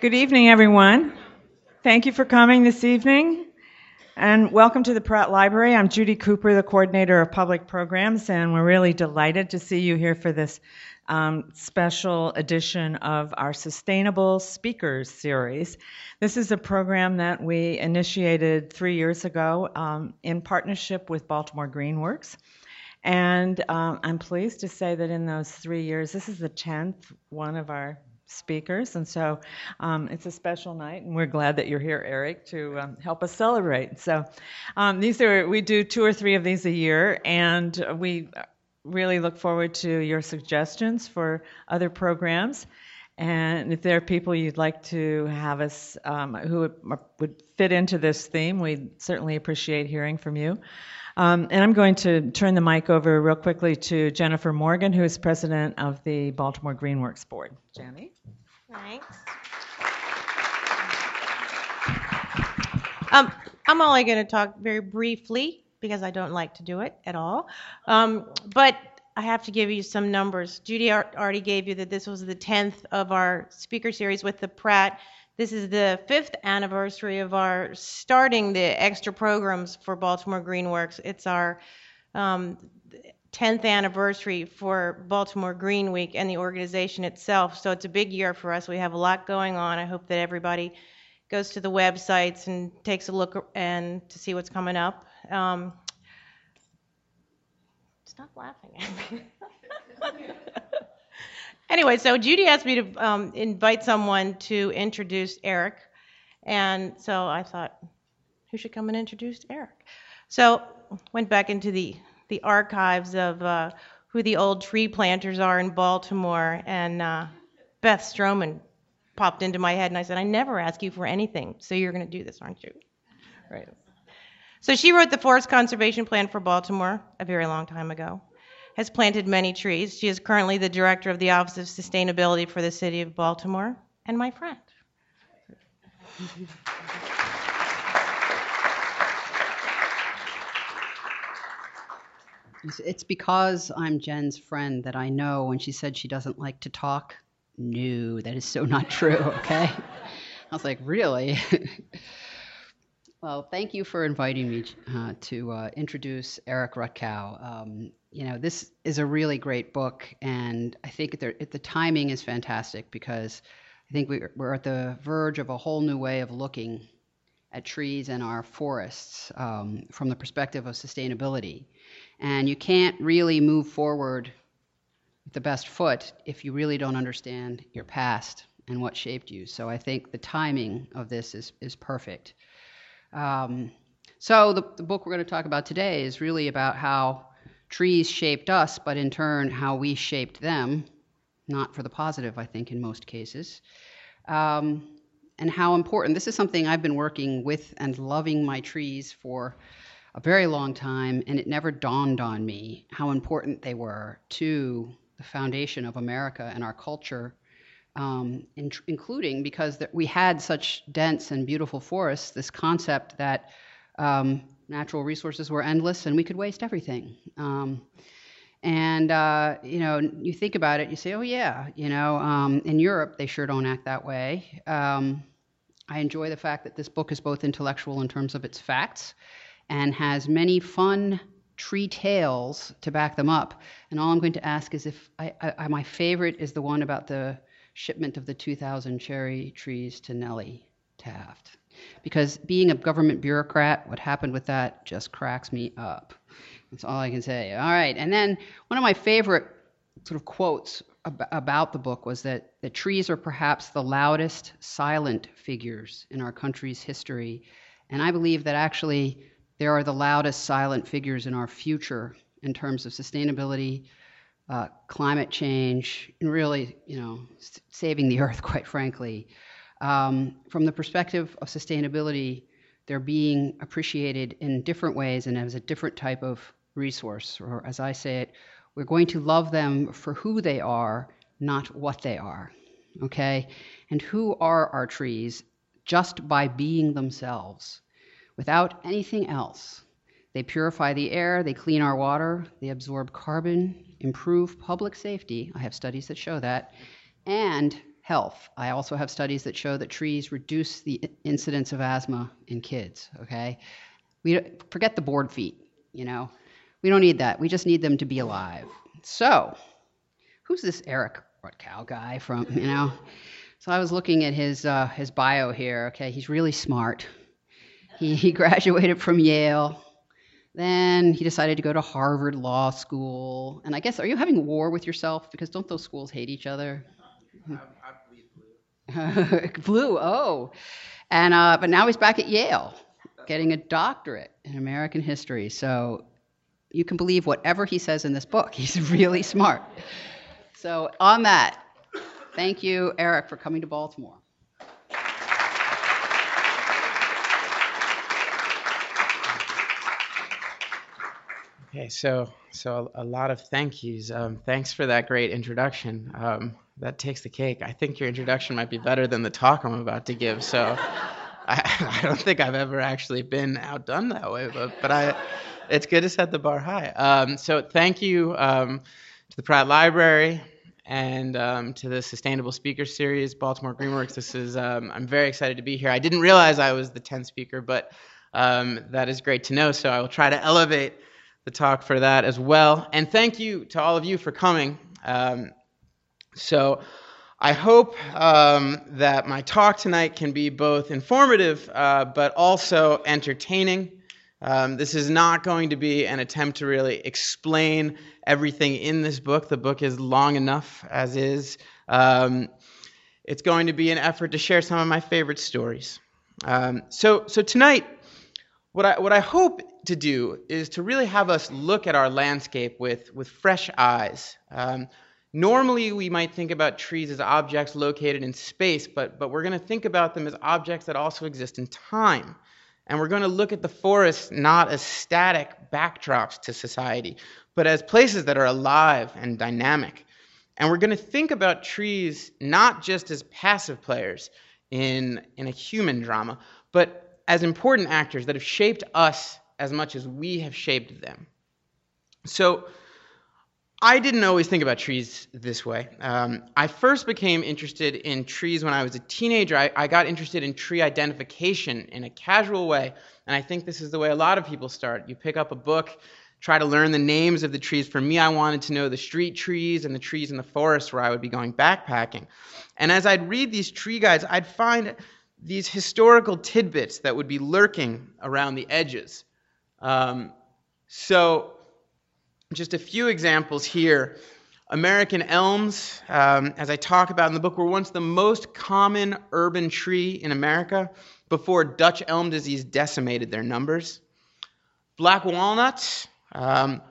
Good evening, everyone. Thank you for coming this evening. And welcome to the Pratt Library. I'm Judy Cooper, the coordinator of public programs, and we're really delighted to see you here for this um, special edition of our Sustainable Speakers series. This is a program that we initiated three years ago um, in partnership with Baltimore Greenworks. And um, I'm pleased to say that in those three years, this is the 10th one of our speakers, and so um, it's a special night, and we're glad that you're here, Eric, to um, help us celebrate. So um, these are we do two or three of these a year, and we really look forward to your suggestions for other programs. And if there are people you'd like to have us um, who would, would fit into this theme, we'd certainly appreciate hearing from you. Um, and I'm going to turn the mic over real quickly to Jennifer Morgan, who is president of the Baltimore Greenworks Board. Jenny? Thanks. Um, I'm only going to talk very briefly because I don't like to do it at all. Um, but I have to give you some numbers. Judy already gave you that this was the 10th of our speaker series with the Pratt. This is the fifth anniversary of our starting the extra programs for Baltimore Greenworks. It's our um, 10th anniversary for Baltimore Green Week and the organization itself. So it's a big year for us. We have a lot going on. I hope that everybody goes to the websites and takes a look and to see what's coming up. Um, stop laughing at me. anyway, so Judy asked me to um, invite someone to introduce Eric, and so I thought, who should come and introduce Eric? So went back into the the archives of uh, who the old tree planters are in Baltimore, and uh, Beth Strommen popped into my head, and I said, I never ask you for anything, so you're going to do this, aren't you? Right. So she wrote the Forest Conservation Plan for Baltimore a very long time ago, has planted many trees. She is currently the director of the Office of Sustainability for the City of Baltimore, and my friend. It's because I'm Jen's friend that I know when she said she doesn't like to talk. No, that is so not true, okay? I was like, really? well, thank you for inviting me uh, to uh, introduce Eric Rutkow. Um, you know, this is a really great book, and I think the, the timing is fantastic because I think we're at the verge of a whole new way of looking at trees and our forests um, from the perspective of sustainability. And you can't really move forward with the best foot if you really don't understand your past and what shaped you. So I think the timing of this is, is perfect. Um, so the, the book we're going to talk about today is really about how trees shaped us, but in turn, how we shaped them, not for the positive, I think, in most cases. Um, and how important this is something I've been working with and loving my trees for a very long time, and it never dawned on me how important they were to the foundation of America and our culture, um, in, including because we had such dense and beautiful forests, this concept that um, natural resources were endless and we could waste everything. Um, and uh, you know, you think about it, you say, "Oh yeah, you know, um, in Europe they sure don't act that way." Um, I enjoy the fact that this book is both intellectual in terms of its facts and has many fun tree tales to back them up. And all I'm going to ask is if I, I, my favorite is the one about the shipment of the 2,000 cherry trees to Nellie Taft. Because being a government bureaucrat, what happened with that just cracks me up. That's all I can say. All right. And then one of my favorite sort of quotes ab- about the book was that the trees are perhaps the loudest silent figures in our country's history. And I believe that actually there are the loudest silent figures in our future in terms of sustainability, uh, climate change, and really, you know, saving the earth, quite frankly. Um, from the perspective of sustainability, they're being appreciated in different ways and as a different type of resource. Or as I say it, we're going to love them for who they are, not what they are. Okay? And who are our trees? Just by being themselves without anything else. They purify the air, they clean our water, they absorb carbon, improve public safety. I have studies that show that, and health. I also have studies that show that trees reduce the incidence of asthma in kids. Okay, we forget the board feet. You know, we don't need that. We just need them to be alive. So, who's this Eric Rutkow guy from? You know, so I was looking at his uh, his bio here. Okay, he's really smart. He, he graduated from Yale. Then he decided to go to Harvard Law School. And I guess, are you having war with yourself? Because don't those schools hate each other? blue, oh. And, uh, but now he's back at Yale getting a doctorate in American history. So you can believe whatever he says in this book. He's really smart. So, on that, thank you, Eric, for coming to Baltimore. Okay, so so a, lot of thank yous. Um, thanks for that great introduction. Um, that takes the cake. I think your introduction might be better than the talk I'm about to give. So I, I don't think I've ever actually been outdone that way, but but I, it's good to set the bar high. Um, so thank you um, to the Pratt Library and um, to the Sustainable Speaker Series, Baltimore Greenworks. This is um, I'm very excited to be here. I didn't realize I was the 10th speaker, but that is great to know. So I will try to elevate the talk for that as well. And thank you to all of you for coming. Um, so I hope um, that my talk tonight can be both informative uh, but also entertaining. Um, this is not going to be an attempt to really explain everything in this book. The book is long enough as is. Um, it's going to be an effort to share some of my favorite stories. Um, so, so tonight, what I, what I hope to do is to really have us look at our landscape with, with fresh eyes. Um, normally, we might think about trees as objects located in space, but, but we're going to think about them as objects that also exist in time. And we're going to look at the forest not as static backdrops to society, but as places that are alive and dynamic. And we're going to think about trees not just as passive players in, in a human drama, but as important actors that have shaped us as much as we have shaped them. So, I didn't always think about trees this way. Um, I first became interested in trees when I was a teenager. I, I, got interested in tree identification in a casual way, and I think this is the way a lot of people start. You pick up a book, try to learn the names of the trees. For me, I wanted to know the street trees and the trees in the forest where I would be going backpacking. And as I'd read these tree guides, I'd find these historical tidbits that would be lurking around the edges. Um, so, just a few examples here. American elms, um, as I talk about in the book, were once the most common urban tree in America before Dutch elm disease decimated their numbers. Black walnuts, um,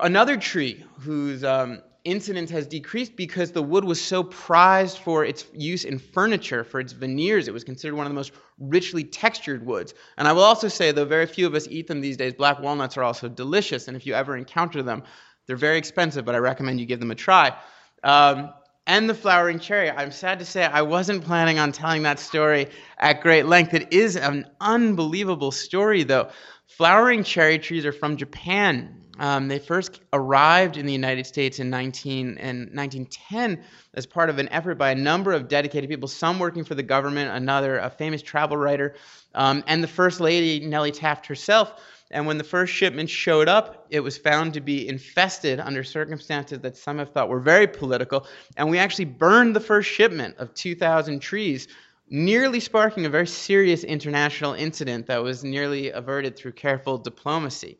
another tree whose um, incidence has decreased because the wood was so prized for its use in furniture, for its veneers. It was considered one of the most richly textured woods. And I will also say, though very few of us eat them these days, black walnuts are also delicious. And if you ever encounter them, they're very expensive, but I recommend you give them a try. Um, and the flowering cherry. I'm sad to say I wasn't planning on telling that story at great length. It is an unbelievable story, though. Flowering cherry trees are from Japan. Um, they first arrived in the United States in 19 and 1910 as part of an effort by a number of dedicated people, some working for the government, another a famous travel writer, um, and the first lady Nellie Taft herself. And when the first shipment showed up, it was found to be infested under circumstances that some have thought were very political. And we actually burned the first shipment of 2,000 trees, nearly sparking a very serious international incident that was nearly averted through careful diplomacy.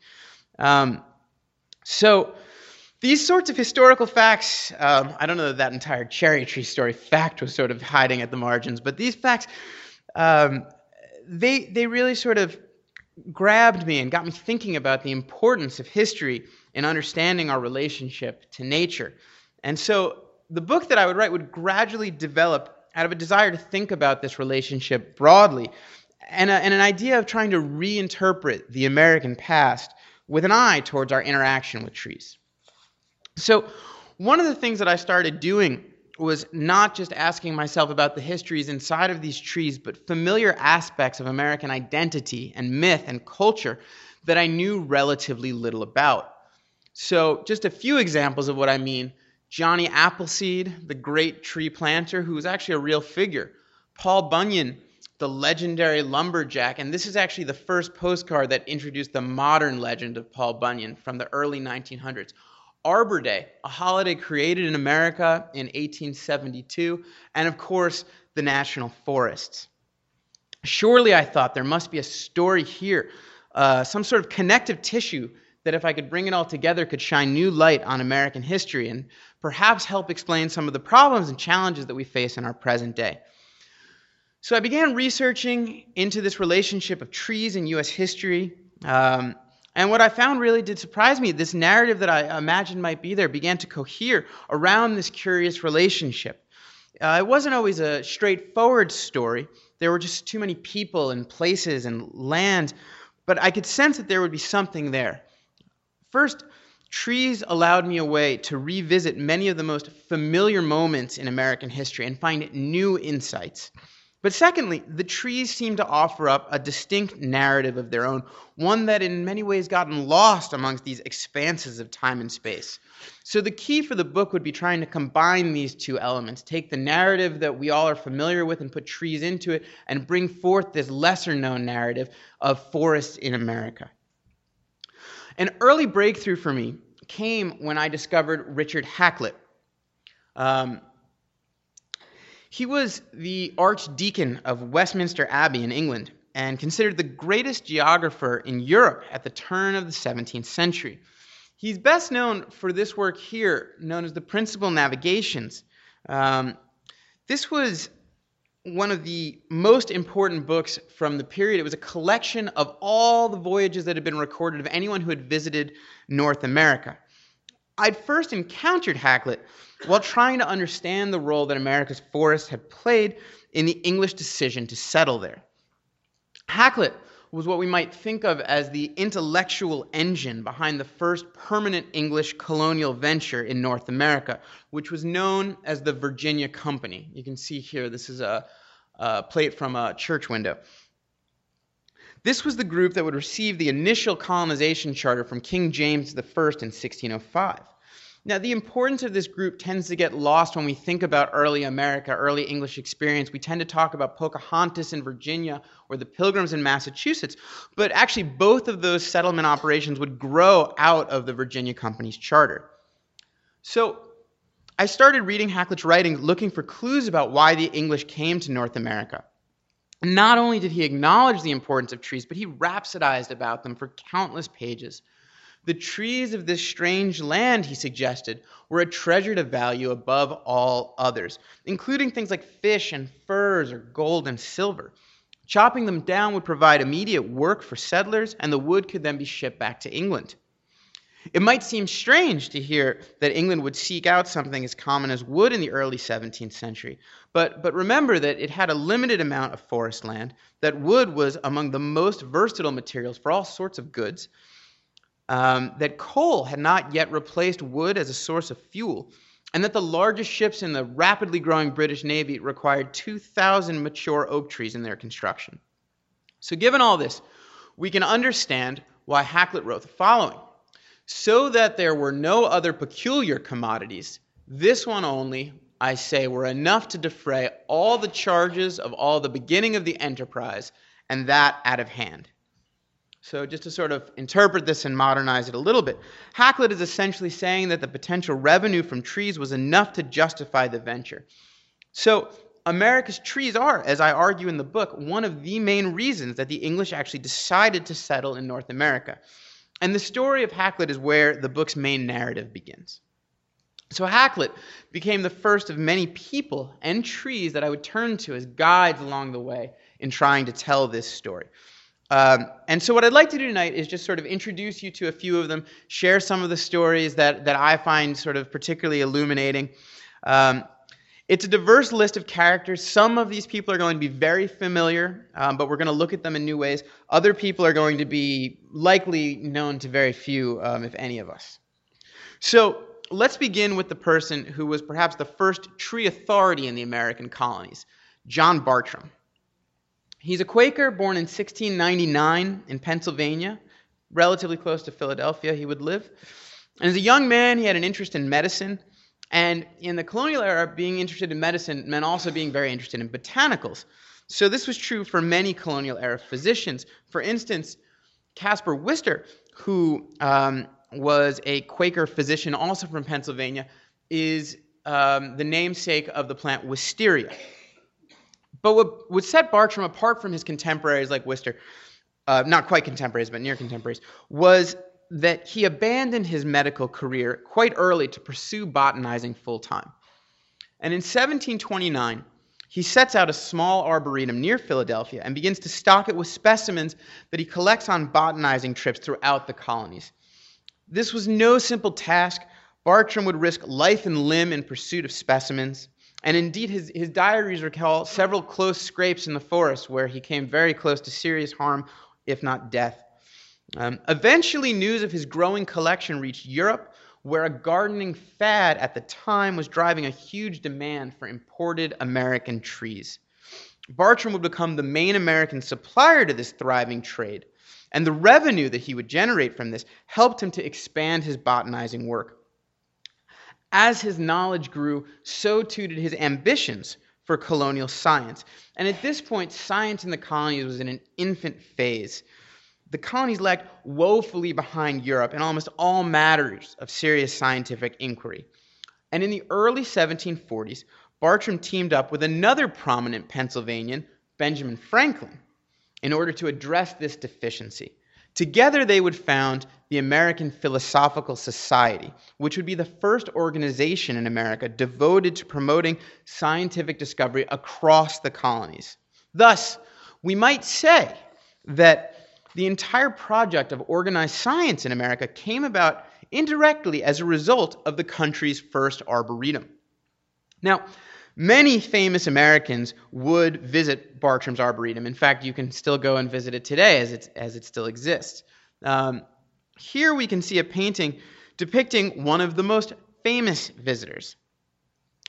Um, so, these sorts of historical facts, um, I don't know that that entire cherry tree story fact was sort of hiding at the margins, but these facts, um, they, they really sort of grabbed me and got me thinking about the importance of history in understanding our relationship to nature. And so, the book that I would write would gradually develop out of a desire to think about this relationship broadly and, a, and an idea of trying to reinterpret the American past with an eye towards our interaction with trees. So, one of the things that I started doing was not just asking myself about the histories inside of these trees, but familiar aspects of American identity and myth and culture that I knew relatively little about. So, just a few examples of what I mean Johnny Appleseed, the great tree planter, who was actually a real figure, Paul Bunyan, the legendary lumberjack, and this is actually the first postcard that introduced the modern legend of Paul Bunyan from the early 1900s. Arbor Day, a holiday created in America in 1872, and of course, the national forests. Surely, I thought there must be a story here, uh, some sort of connective tissue that, if I could bring it all together, could shine new light on American history and perhaps help explain some of the problems and challenges that we face in our present day. So I began researching into this relationship of trees in U.S. history. Um, and what I found really did surprise me. This narrative that I imagined might be there began to cohere around this curious relationship. Uh, it wasn't always a straightforward story. There were just too many people and places and land, but I could sense that there would be something there. First, trees allowed me a way to revisit many of the most familiar moments in American history and find new insights. But secondly, the trees seem to offer up a distinct narrative of their own, one that in many ways gotten lost amongst these expanses of time and space. So the key for the book would be trying to combine these two elements, take the narrative that we all are familiar with and put trees into it, and bring forth this lesser known narrative of forests in America. An early breakthrough for me came when I discovered Richard Hakluyt. Um, he was the archdeacon of Westminster Abbey in England and considered the greatest geographer in Europe at the turn of the 17th century. He's best known for this work here, known as the Principal Navigations. Um, this was one of the most important books from the period. It was a collection of all the voyages that had been recorded of anyone who had visited North America. I'd first encountered Hakluyt while trying to understand the role that America's forests had played in the English decision to settle there. Hakluyt was what we might think of as the intellectual engine behind the first permanent English colonial venture in North America, which was known as the Virginia Company. You can see here, this is a, a plate from a church window. This was the group that would receive the initial colonization charter from King James I in 1605. Now, the importance of this group tends to get lost when we think about early America, early English experience. We tend to talk about Pocahontas in Virginia or the Pilgrims in Massachusetts, but actually, both of those settlement operations would grow out of the Virginia Company's charter. So, I started reading Hakluyt's writings looking for clues about why the English came to North America. Not only did he acknowledge the importance of trees, but he rhapsodized about them for countless pages. The trees of this strange land, he suggested, were a treasure to value above all others, including things like fish and furs or gold and silver. Chopping them down would provide immediate work for settlers, and the wood could then be shipped back to England. It might seem strange to hear that England would seek out something as common as wood in the early 17th century, but, but remember that it had a limited amount of forest land, that wood was among the most versatile materials for all sorts of goods, um, that coal had not yet replaced wood as a source of fuel, and that the largest ships in the rapidly growing British Navy required 2,000 mature oak trees in their construction. So, given all this, we can understand why Hakluyt wrote the following So that there were no other peculiar commodities, this one only, I say, were enough to defray all the charges of all the beginning of the enterprise, and that out of hand. So, just to sort of interpret this and modernize it a little bit, Hakluyt is essentially saying that the potential revenue from trees was enough to justify the venture. So, America's trees are, as I argue in the book, one of the main reasons that the English actually decided to settle in North America. And the story of Hakluyt is where the book's main narrative begins. So, Hakluyt became the first of many people and trees that I would turn to as guides along the way in trying to tell this story. Um, and so, what I'd like to do tonight is just sort of introduce you to a few of them, share some of the stories that, that I find sort of particularly illuminating. Um, it's a diverse list of characters. Some of these people are going to be very familiar, um, but we're going to look at them in new ways. Other people are going to be likely known to very few, um, if any of us. So, let's begin with the person who was perhaps the first tree authority in the American colonies, John Bartram. He's a Quaker born in 1699 in Pennsylvania, relatively close to Philadelphia, he would live. And as a young man, he had an interest in medicine. And in the colonial era, being interested in medicine meant also being very interested in botanicals. So this was true for many colonial era physicians. For instance, Caspar Wistar, who um, was a Quaker physician, also from Pennsylvania, is um, the namesake of the plant wisteria. But what, set Bartram apart from his contemporaries like Wistar, uh, not quite contemporaries, but near contemporaries, was that he abandoned his medical career quite early to pursue botanizing full time. And in 1729, he sets out a small arboretum near Philadelphia and begins to stock it with specimens that he collects on botanizing trips throughout the colonies. This was no simple task. Bartram would risk life and limb in pursuit of specimens. And indeed, his, his diaries recall several close scrapes in the forest where he came very close to serious harm, if not death. Um, eventually, news of his growing collection reached Europe, where a gardening fad at the time was driving a huge demand for imported American trees. Bartram would become the main American supplier to this thriving trade, and the revenue that he would generate from this helped him to expand his botanizing work. As his knowledge grew, so too did his ambitions for colonial science. And at this point, science in the colonies was in an infant phase the colonies lagged woefully behind Europe in almost all matters of serious scientific inquiry. And in the early 1740s, Bartram teamed up with another prominent Pennsylvanian, Benjamin Franklin, in order to address this deficiency. Together, they would found the American Philosophical Society, which would be the first organization in America devoted to promoting scientific discovery across the colonies. Thus, we might say that the entire project of organized science in America came about indirectly as a result of the country's first arboretum. Now, many famous Americans would visit Bartram's Arboretum. In fact, you can still go and visit it today as, it's, as it still exists. Um, here we can see a painting depicting one of the most famous visitors.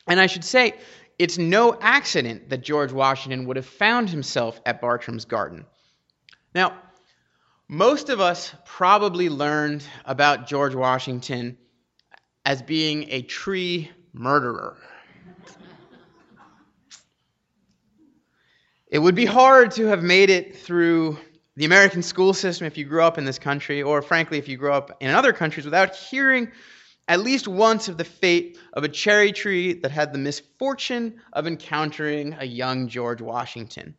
And I should say, it's no accident that George Washington would have found himself at Bartram's garden. Now, most of us probably learned about George Washington as being a tree murderer. It would be hard to have made it through the American school system if you grew up in this country, or frankly, if you grew up in other countries, without hearing at least once of the fate of a cherry tree that had the misfortune of encountering a young George Washington.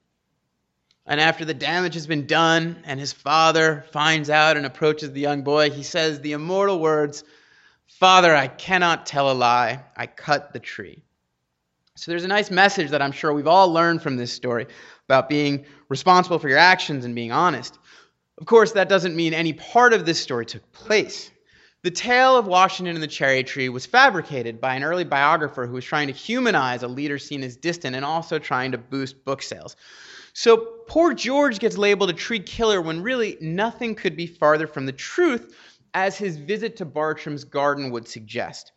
And after the damage has been done and his father finds out and approaches the young boy, he says the immortal words, Father, I cannot tell a lie. I cut the tree. So there's a nice message that I'm sure we've all learned from this story about being responsible for your actions and being honest. Of course, that doesn't mean any part of this story took place. The tale of Washington and the cherry tree was fabricated by an early biographer who was trying to humanize a leader seen as distant and also trying to boost book sales. So poor George gets labeled a tree killer when really nothing could be farther from the truth, as his visit to Bartram's garden would suggest.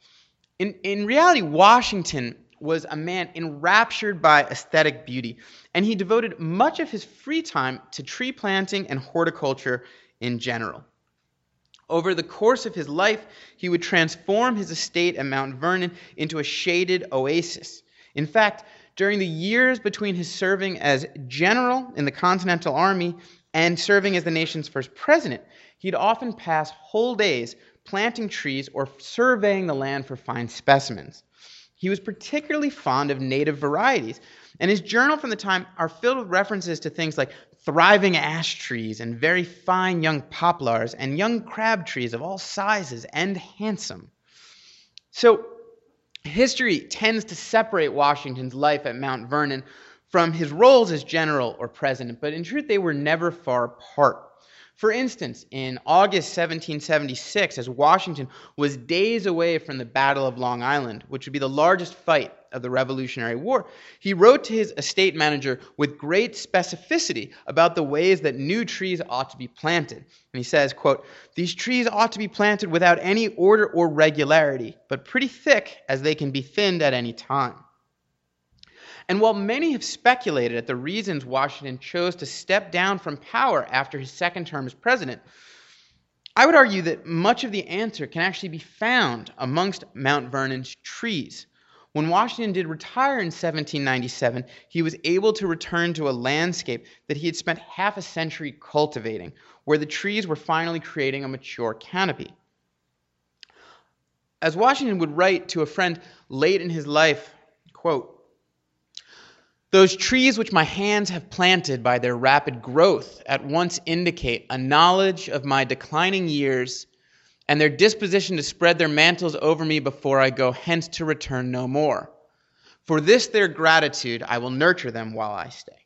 In, in reality, Washington was a man enraptured by aesthetic beauty, and he devoted much of his free time to tree planting and horticulture in general. Over the course of his life, he would transform his estate at Mount Vernon into a shaded oasis. In fact, during the years between his serving as general in the Continental Army and serving as the nation's first president, he'd often pass whole days planting trees or surveying the land for fine specimens. He was particularly fond of native varieties, and his journal from the time are filled with references to things like thriving ash trees and very fine young poplars and young crab trees of all sizes and handsome. So, history tends to separate Washington's life at Mount Vernon from his roles as general or president, but in truth, they were never far apart. For instance, in August 1776, as Washington was days away from the Battle of Long Island, which would be the largest fight of the Revolutionary War, he wrote to his estate manager with great specificity about the ways that new trees ought to be planted. And he says, quote, These trees ought to be planted without any order or regularity, but pretty thick as they can be thinned at any time. And while many have speculated at the reasons Washington chose to step down from power after his second term as president, I would argue that much of the answer can actually be found amongst Mount Vernon's trees. When Washington did retire in 1797, he was able to return to a landscape that he had spent half a century cultivating, where the trees were finally creating a mature canopy. As Washington would write to a friend late in his life, quote, those trees which my hands have planted by their rapid growth at once indicate a knowledge of my declining years and their disposition to spread their mantles over me before I go hence to return no more. For this their gratitude, I will nurture them while I stay.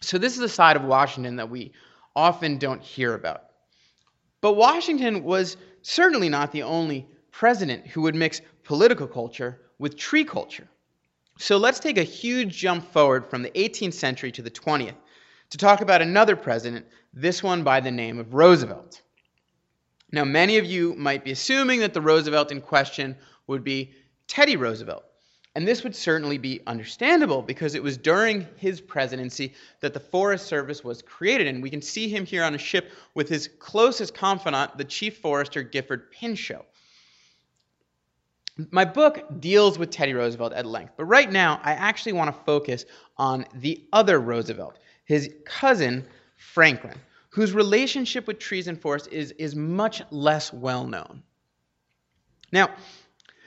So, this is a side of Washington that we often don't hear about. But Washington was certainly not the only president who would mix political culture with tree culture. So, let's take a huge jump forward from the 18th century to the 20th to talk about another president, this one by the name of Roosevelt. Now, many of you might be assuming that the Roosevelt in question would be Teddy Roosevelt. And this would certainly be understandable because it was during his presidency that the Forest Service was created. And we can see him here on a ship with his closest confidant, the Chief Forester Gifford Pinchot. My book deals with Teddy Roosevelt at length, but right now I actually want to focus on the other Roosevelt, his cousin, Franklin whose relationship with trees and forests is, is much less well known. Now,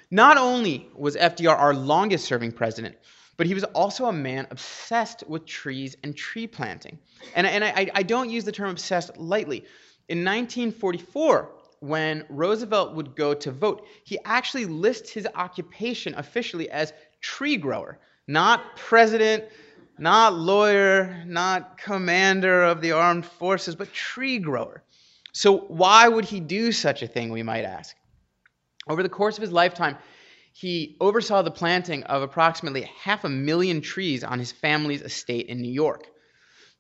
not only was FDR our longest serving president, but he was also a man obsessed with trees and tree planting. And, and I, I don't use the term obsessed lightly. In 1944, when Roosevelt would go to vote, he actually lists his occupation officially as tree grower, not president, not lawyer, not commander of the armed forces, but tree grower. So, why would he do such a thing, we might ask? Over the course of his lifetime, he oversaw the planting of approximately half a million trees on his family's estate in New York.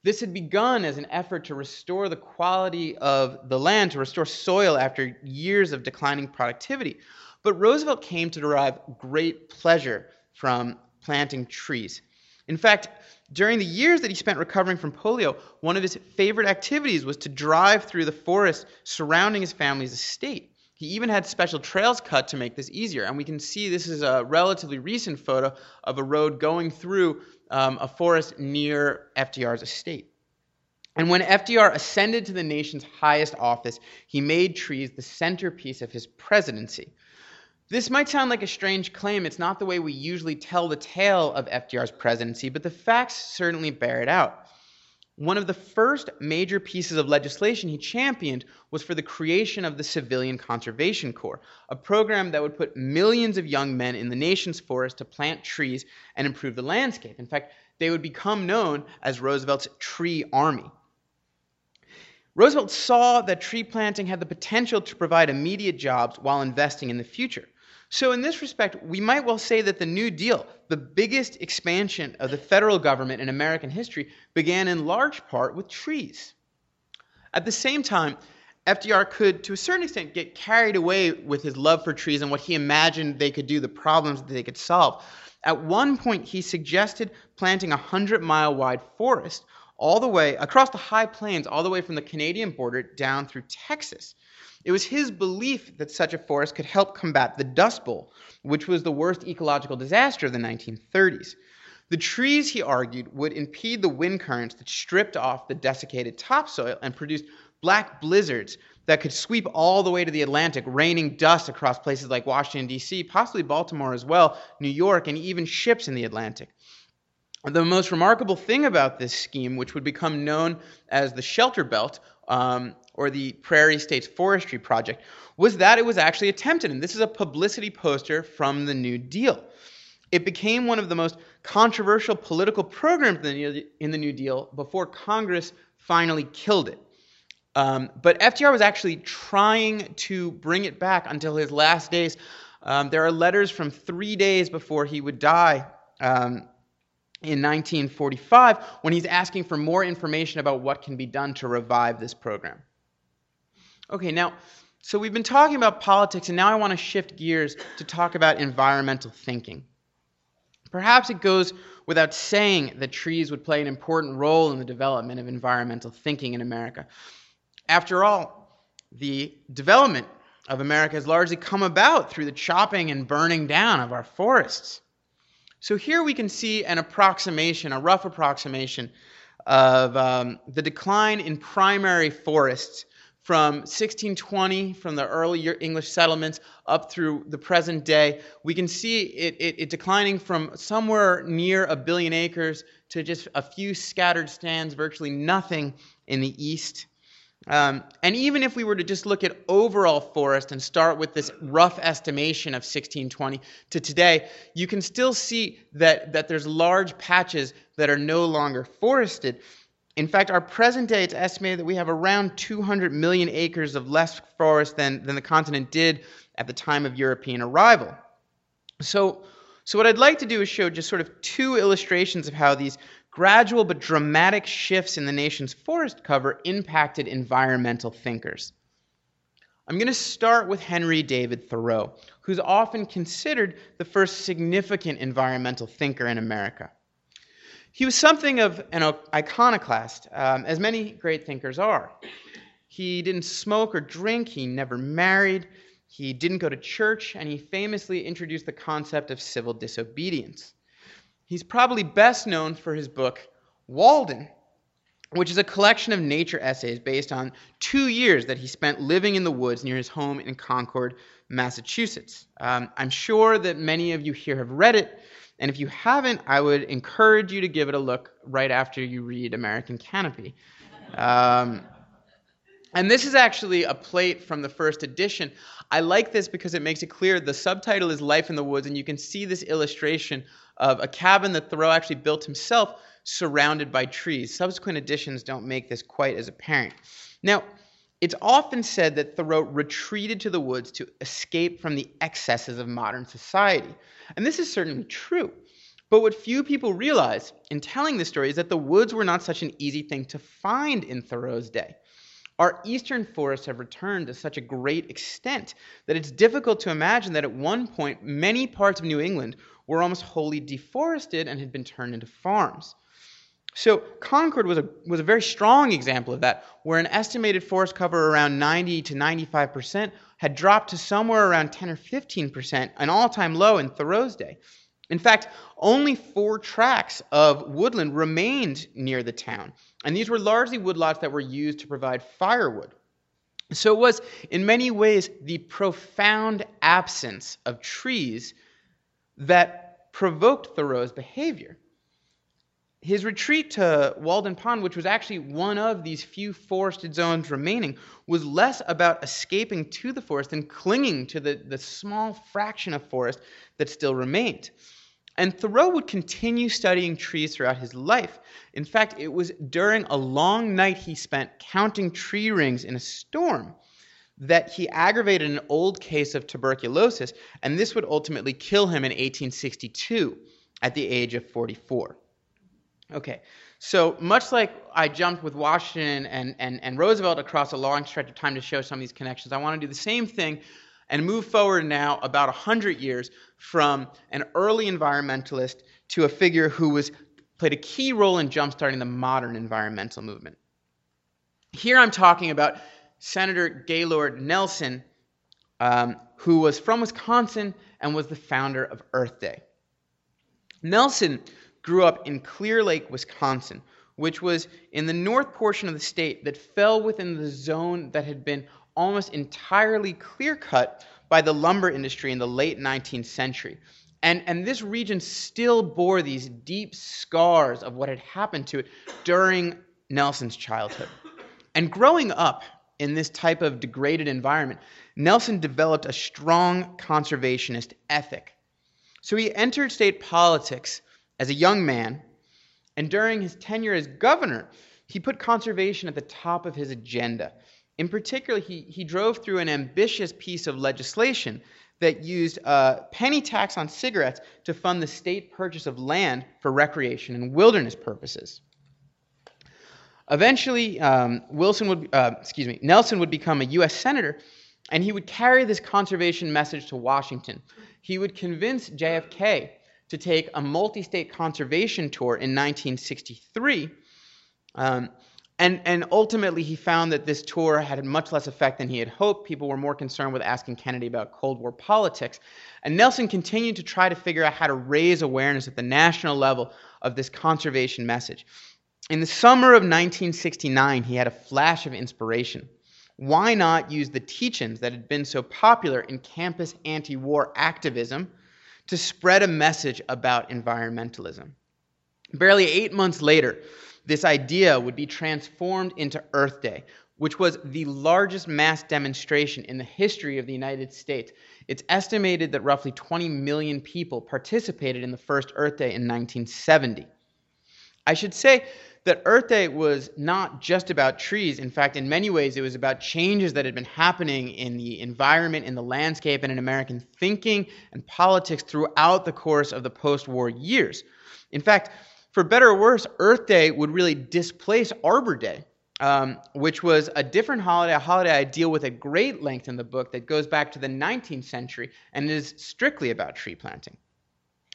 This had begun as an effort to restore the quality of the land, to restore soil after years of declining productivity. But Roosevelt came to derive great pleasure from planting trees. In fact, during the years that he spent recovering from polio, one of his favorite activities was to drive through the forest surrounding his family's estate. He even had special trails cut to make this easier. And we can see this is a relatively recent photo of a road going through um, a forest near FDR's estate. And when FDR ascended to the nation's highest office, he made trees the centerpiece of his presidency. This might sound like a strange claim. It's not the way we usually tell the tale of FDR's presidency, but the facts certainly bear it out. One of the first major pieces of legislation he championed was for the creation of the Civilian Conservation Corps, a program that would put millions of young men in the nation's forests to plant trees and improve the landscape. In fact, they would become known as Roosevelt's Tree Army. Roosevelt saw that tree planting had the potential to provide immediate jobs while investing in the future. So, in this respect, we might well say that the New Deal, the biggest expansion of the federal government in American history, began in large part with trees. At the same time, FDR could, to a certain extent, get carried away with his love for trees and what he imagined they could do, the problems that they could solve. At one point, he suggested planting a 100 mile wide forest all the way across the high plains, all the way from the Canadian border down through Texas. It was his belief that such a forest could help combat the Dust Bowl, which was the worst ecological disaster of the 1930s. The trees, he argued, would impede the wind currents that stripped off the desiccated topsoil and produced black blizzards that could sweep all the way to the Atlantic, raining dust across places like Washington, D.C., possibly Baltimore as well, New York, and even ships in the Atlantic. The most remarkable thing about this scheme, which would become known as the Shelter Belt, um, or the Prairie States Forestry Project, was that it was actually attempted. And this is a publicity poster from the New Deal. It became one of the most controversial political programs in the New Deal before Congress finally killed it. Um, but FDR was actually trying to bring it back until his last days. Um, there are letters from three days before he would die um, in 1945 when he's asking for more information about what can be done to revive this program. Okay, now, so we've been talking about politics, and now I want to shift gears to talk about environmental thinking. Perhaps it goes without saying that trees would play an important role in the development of environmental thinking in America. After all, the development of America has largely come about through the chopping and burning down of our forests. So here we can see an approximation, a rough approximation of um, the decline in primary forests from 1620, from the early English settlements up through the present day. We can see it, it, it, declining from somewhere near a billion acres to just a few scattered stands, virtually nothing in the east. Um, and even if we were to just look at overall forest and start with this rough estimation of 1620 to today, you can still see that, that there's large patches that are no longer forested. In fact, our present day, it's estimated that we have around 200 million acres of less forest than, than the continent did at the time of European arrival. So, so, what I'd like to do is show just sort of two illustrations of how these gradual but dramatic shifts in the nation's forest cover impacted environmental thinkers. I'm going to start with Henry David Thoreau, who's often considered the first significant environmental thinker in America. He was something of an iconoclast, um, as many great thinkers are. He didn't smoke or drink, he never married, he didn't go to church, and he famously introduced the concept of civil disobedience. He's probably best known for his book, Walden, which is a collection of nature essays based on two years that he spent living in the woods near his home in Concord, Massachusetts. Um, I'm sure that many of you here have read it, and if you haven't, I would encourage you to give it a look right after you read American Canopy. Um, and this is actually a plate from the first edition. I like this because it makes it clear the subtitle is Life in the Woods, and you can see this illustration of a cabin that Thoreau actually built himself surrounded by trees. Subsequent editions don't make this quite as apparent. Now, it's often said that Thoreau retreated to the woods to escape from the excesses of modern society. And this is certainly true. But what few people realize in telling this story is that the woods were not such an easy thing to find in Thoreau's day. Our eastern forests have returned to such a great extent that it's difficult to imagine that at one point many parts of New England were almost wholly deforested and had been turned into farms. So Concord was a, was a very strong example of that, where an estimated forest cover around 90 to 95 percent had dropped to somewhere around 10 or 15 percent, an all-time low in Thoreau's day. In fact, only four tracts of woodland remained near the town, and these were largely woodlots that were used to provide firewood. So it was, in many ways, the profound absence of trees that provoked Thoreau's behavior his retreat to Walden Pond, which was actually one of these few forested zones remaining, was less about escaping to the forest than clinging to the, the small fraction of forest that still remained. And Thoreau would continue studying trees throughout his life. In fact, it was during a long night he spent counting tree rings in a storm that he aggravated an old case of tuberculosis, and this would ultimately kill him in 1862 at the age of 44. Okay, so much like I jumped with Washington and, and, and Roosevelt across a long stretch of time to show some of these connections, I want to do the same thing and move forward now about 100 years from an early environmentalist to a figure who was played a key role in jumpstarting the modern environmental movement. Here I'm talking about Senator Gaylord Nelson, um, who was from Wisconsin and was the founder of Earth Day. Nelson grew up in Clear Lake, Wisconsin, which was in the north portion of the state that fell within the zone that had been almost entirely clear cut by the lumber industry in the late 19th century. And, and this region still bore these deep scars of what had happened to it during Nelson's childhood. And growing up in this type of degraded environment, Nelson developed a strong conservationist ethic. So he entered state politics as a young man, and during his tenure as governor, he put conservation at the top of his agenda. In particular, he, he drove through an ambitious piece of legislation that used a penny tax on cigarettes to fund the state purchase of land for recreation and wilderness purposes. Eventually, um, Wilson would, uh, excuse me, Nelson would become a U.S. senator, and he would carry this conservation message to Washington. He would convince JFK to take a multi state conservation tour in 1963. Um, And, and ultimately, he found that this tour had much less effect than he had hoped. People were more concerned with asking Kennedy about Cold War politics. And Nelson continued to try to figure out how to raise awareness at the national level of this conservation message. In the summer of 1969, he had a flash of inspiration. Why not use the teach-ins that had been so popular in campus anti-war activism to spread a message about environmentalism? Barely eight months later, this idea would be transformed into Earth Day, which was the largest mass demonstration in the history of the United States. It's estimated that roughly 20 million people participated in the first Earth Day in 1970. I should say that Earth Day was not just about trees. In fact, in many ways, it was about changes that had been happening in the environment, in the landscape, and in American thinking and politics throughout the course of the post war years. In fact, for better or worse, Earth Day would really displace Arbor Day, um, which was a different holiday, a holiday I deal with at great length in the book that goes back to the 19th century and is strictly about tree planting.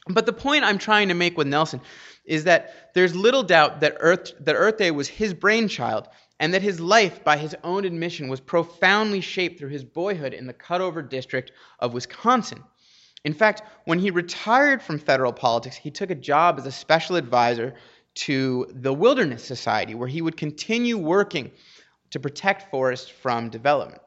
But the point I'm trying to make with Nelson is that there's little doubt that Earth, that Earth Day was his brainchild and that his life, by his own admission, was profoundly shaped through his boyhood in the cutover district of Wisconsin. In fact, when he retired from federal politics, he took a job as a special advisor to the Wilderness Society, where he would continue working to protect forests from development.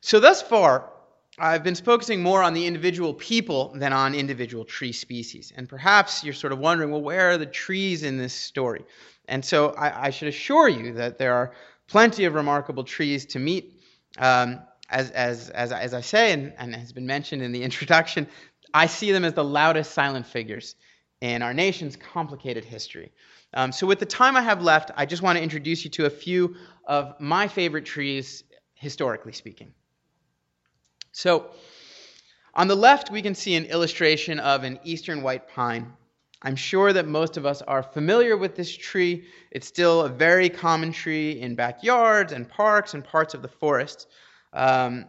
So, thus far, I've been focusing more on the individual people than on individual tree species. And perhaps you're sort of wondering, well, where are the trees in this story? And so I, I should assure you that there are plenty of remarkable trees to meet. Um, as, as, as, as I say, and, and has been mentioned in the introduction, I see them as the loudest silent figures in our nation's complicated history. Um, so, with the time I have left, I just want to introduce you to a few of my favorite trees, historically speaking. So, on the left, we can see an illustration of an eastern white pine. I'm sure that most of us are familiar with this tree. It's still a very common tree in backyards and parks and parts of the forests. Um,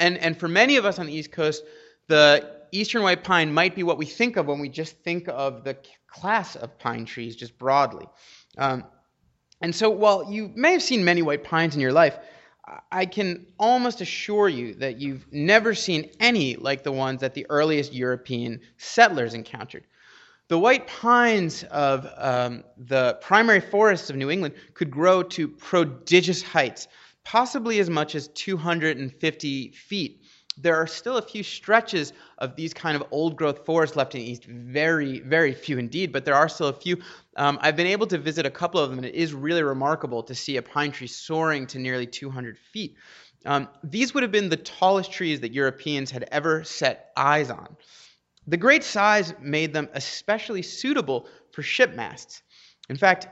and, and for many of us on the East Coast, the eastern white pine might be what we think of when we just think of the class of pine trees, just broadly. Um, and so, while you may have seen many white pines in your life, I can almost assure you that you've never seen any like the ones that the earliest European settlers encountered. The white pines of um, the primary forests of New England could grow to prodigious heights, possibly as much as 250 feet. There are still a few stretches of these kind of old growth forests left in the East, very, very few indeed, but there are still a few. Um, I've been able to visit a couple of them, and it is really remarkable to see a pine tree soaring to nearly 200 feet. Um, these would have been the tallest trees that Europeans had ever set eyes on. The great size made them especially suitable for ship masts. In fact,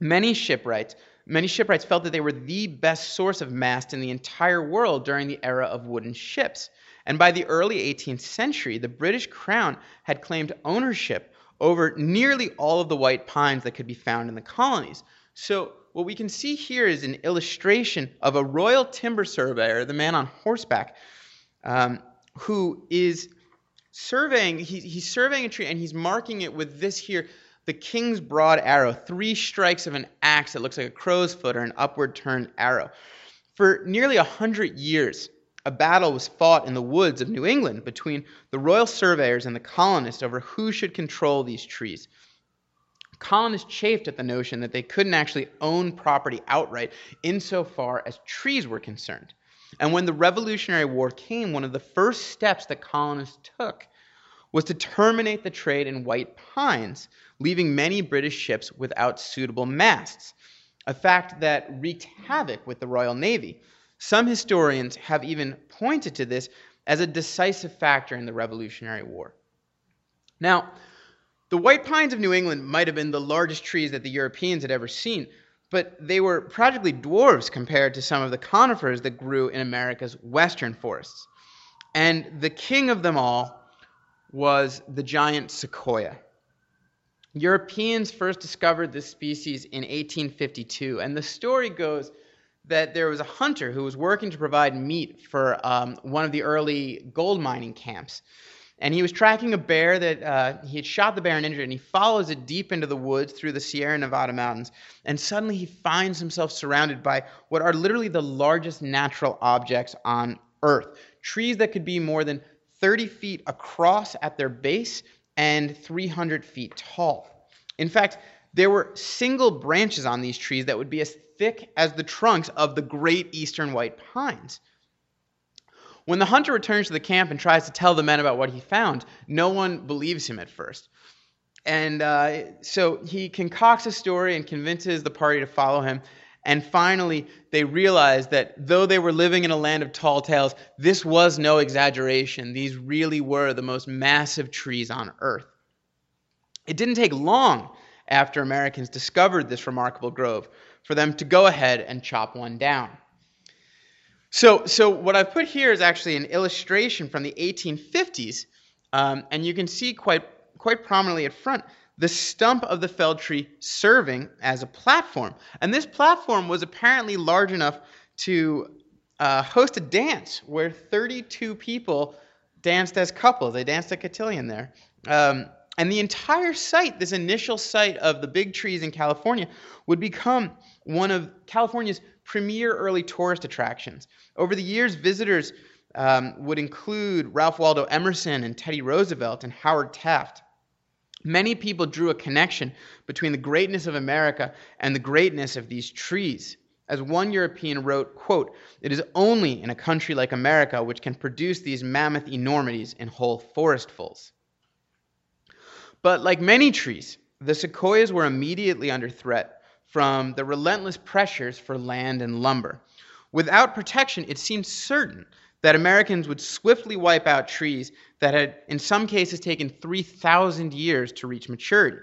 many shipwrights Many shipwrights felt that they were the best source of mast in the entire world during the era of wooden ships. And by the early 18th century, the British crown had claimed ownership over nearly all of the white pines that could be found in the colonies. So, what we can see here is an illustration of a royal timber surveyor, the man on horseback, um, who is surveying, he, he's surveying a tree and he's marking it with this here the king's broad arrow, three strikes of an axe that looks like a crow's foot or an upward turned arrow. For nearly a hundred years, a battle was fought in the woods of New England between the royal surveyors and the colonists over who should control these trees. Colonists chafed at the notion that they couldn't actually own property outright insofar as trees were concerned. And when the Revolutionary War came, one of the first steps that colonists took was to terminate the trade in white pines, leaving many British ships without suitable masts, a fact that wreaked havoc with the Royal Navy. Some historians have even pointed to this as a decisive factor in the Revolutionary War. Now, the white pines of New England might have been the largest trees that the Europeans had ever seen, but they were practically dwarfs compared to some of the conifers that grew in America's western forests. And the king of them all was the giant sequoia. Europeans first discovered this species in 1852, and the story goes that there was a hunter who was working to provide meat for um, one of the early gold mining camps. And he was tracking a bear that uh, he had shot the bear and injured, and he follows it deep into the woods through the Sierra Nevada mountains. And suddenly he finds himself surrounded by what are literally the largest natural objects on Earth trees that could be more than 30 feet across at their base and 300 feet tall. In fact, there were single branches on these trees that would be as thick as the trunks of the great eastern white pines. When the hunter returns to the camp and tries to tell the men about what he found, no one believes him at first. And uh, so he concocts a story and convinces the party to follow him. And finally, they realized that though they were living in a land of tall tales, this was no exaggeration. These really were the most massive trees on earth. It didn't take long after Americans discovered this remarkable grove for them to go ahead and chop one down. So, so what I've put here is actually an illustration from the 1850s, um, and you can see quite, quite prominently at front the stump of the felled tree serving as a platform. And this platform was apparently large enough to uh, host a dance where 32 people danced as couples. They danced a cotillion there. Um, and the entire site, this initial site of the big trees in California, would become one of California's premier early tourist attractions. Over the years, visitors um, would include Ralph Waldo Emerson and Teddy Roosevelt and Howard Taft. Many people drew a connection between the greatness of America and the greatness of these trees. As one European wrote, quote, "It is only in a country like America which can produce these mammoth enormities in whole forestfuls." But like many trees, the sequoias were immediately under threat from the relentless pressures for land and lumber. Without protection, it seemed certain that Americans would swiftly wipe out trees that had, in some cases, taken 3,000 years to reach maturity.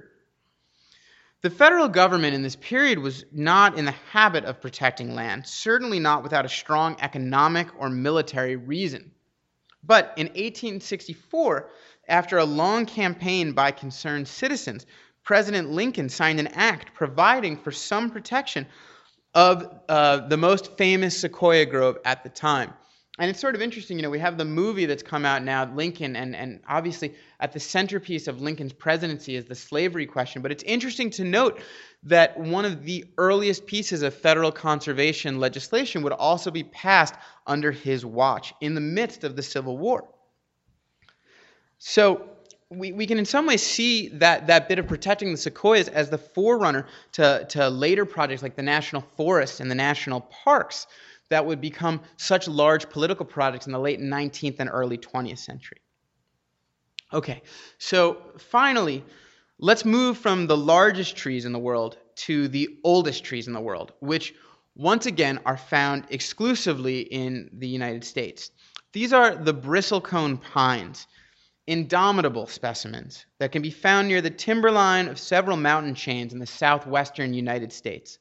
The federal government in this period was not in the habit of protecting land, certainly not without a strong economic or military reason. But in 1864, after a long campaign by concerned citizens, President Lincoln signed an act providing for some protection of uh, the most famous sequoia grove at the time. And it's sort of interesting, you know, we have the movie that's come out now, Lincoln, and, and obviously at the centerpiece of Lincoln's presidency is the slavery question. But it's interesting to note that one of the earliest pieces of federal conservation legislation would also be passed under his watch in the midst of the Civil War. So we, we can in some ways see that, that bit of protecting the sequoias as the forerunner to, to later projects like the national forests and the national parks that would become such large political projects in the late 19th and early 20th century. Okay, so finally, let's move from the largest trees in the world to the oldest trees in the world, which once again are found exclusively in the United States. These are the bristlecone pines indomitable specimens that can be found near the timberline of several mountain chains in the southwestern United States.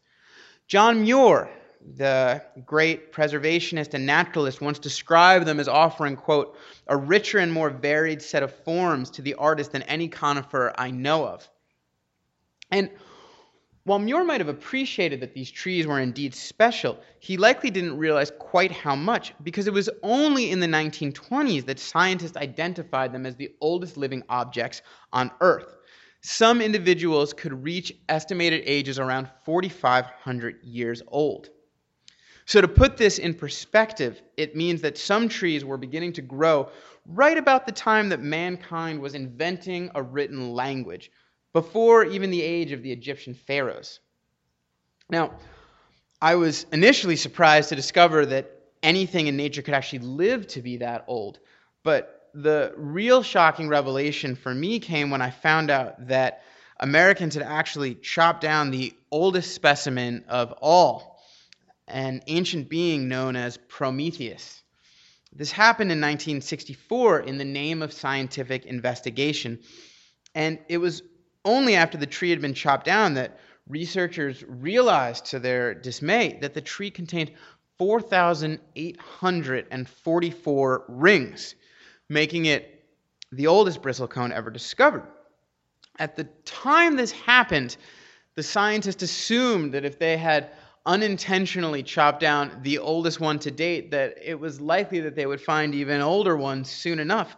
John Muir, the great preservationist and naturalist, once described them as offering, quote, a richer and more varied set of forms to the artist than any conifer I know of. And while Muir might have appreciated that these trees were indeed special, he likely didn't realize quite how much, because it was only in the 1920s that scientists identified them as the oldest living objects on Earth. Some individuals could reach estimated ages around 4,500 years old. So, to put this in perspective, it means that some trees were beginning to grow right about the time that mankind was inventing a written language, before even the age of the Egyptian pharaohs. Now, I was initially surprised to discover that anything in nature could actually live to be that old. But the real shocking revelation for me came when I found out that Americans had actually chopped down the oldest specimen of all, an ancient being known as Prometheus. This happened in 1964 in the name of scientific investigation, and it was only after the tree had been chopped down that researchers realized to their dismay that the tree contained 4,844 rings, making it the oldest bristlecone ever discovered. At the time this happened, the scientists assumed that if they had unintentionally chopped down the oldest one to date, that it was likely that they would find even older ones soon enough.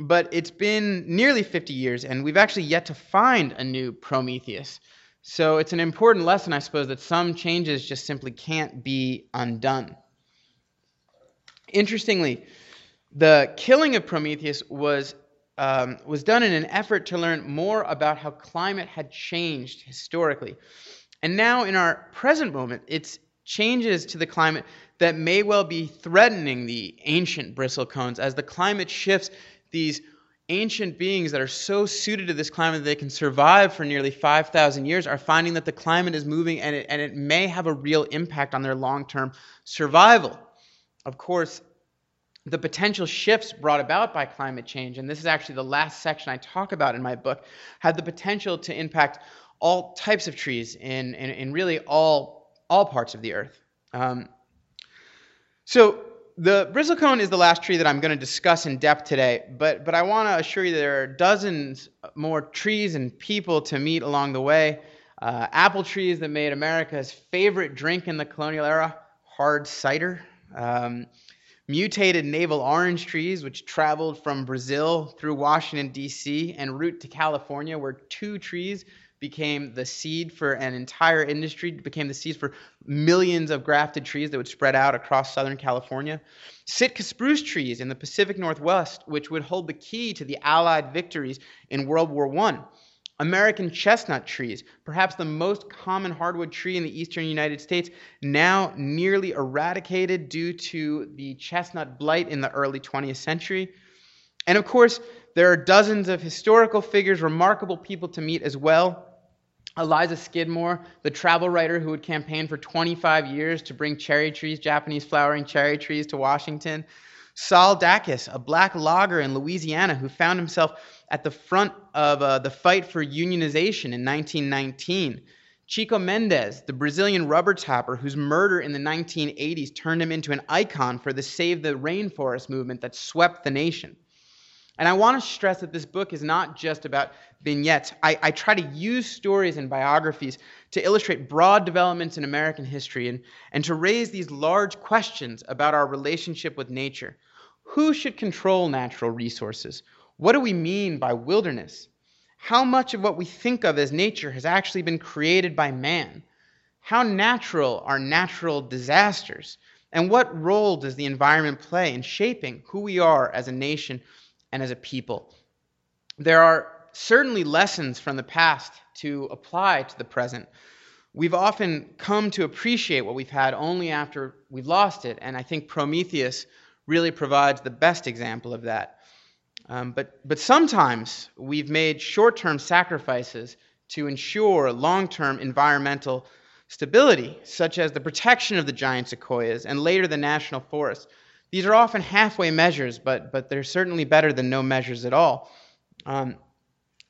but it's been nearly 50 years, and we've actually yet to find a new Prometheus. So it's an important lesson, I suppose, that some changes just simply can't be undone. Interestingly, the killing of Prometheus was, um, was done in an effort to learn more about how climate had changed historically. And now, in our present moment, it's changes to the climate that may well be threatening the ancient bristlecones as the climate shifts these ancient beings that are so suited to this climate that they can survive for nearly 5,000 years are finding that the climate is moving and it, and it may have a real impact on their long term survival. Of course, the potential shifts brought about by climate change, and this is actually the last section I talk about in my book, have the potential to impact all types of trees in, in, in really all, all parts of the earth. Um, so, the bristlecone is the last tree that I'm going to discuss in depth today, but, but I want to assure you there are dozens more trees and people to meet along the way. Uh, apple trees that made America's favorite drink in the colonial era, hard cider. Um, mutated navel orange trees, which traveled from Brazil through Washington, D.C., en route to California, where two trees became the seed for an entire industry, became the seeds for millions of grafted trees that would spread out across Southern California. Sitka spruce trees in the Pacific Northwest, which would hold the key to the Allied victories in World War I. American chestnut trees, perhaps the most common hardwood tree in the eastern United States, now nearly eradicated due to the chestnut blight in the early 20th century. And of course, there are dozens of historical figures, remarkable people to meet as well. Eliza Scidmore, the travel writer who would campaign for 25 years to bring cherry trees, Japanese flowering cherry trees, to Washington. Sol Dacus, a black logger in Louisiana who found himself at the front of uh, the fight for unionization in 1919. Chico Mendes, the Brazilian rubber tapper whose murder in the 1980s turned him into an icon for the Save the Rainforest movement that swept the nation. And I want to stress that this book is not just about vignettes. I, I, try to use stories and biographies to illustrate broad developments in American history and, and to raise these large questions about our relationship with nature. Who should control natural resources? What do we mean by wilderness? How much of what we think of as nature has actually been created by man? How natural are natural disasters? And what role does the environment play in shaping who we are as a nation and as a people. There are certainly lessons from the past to apply to the present. We've often come to appreciate what we've had only after we've lost it, and I think Prometheus really provides the best example of that. Um, but, but sometimes we've made short term sacrifices to ensure long term environmental stability, such as the protection of the giant sequoias and later the national forests. These are often halfway measures, but, but they're certainly better than no measures at all. Um,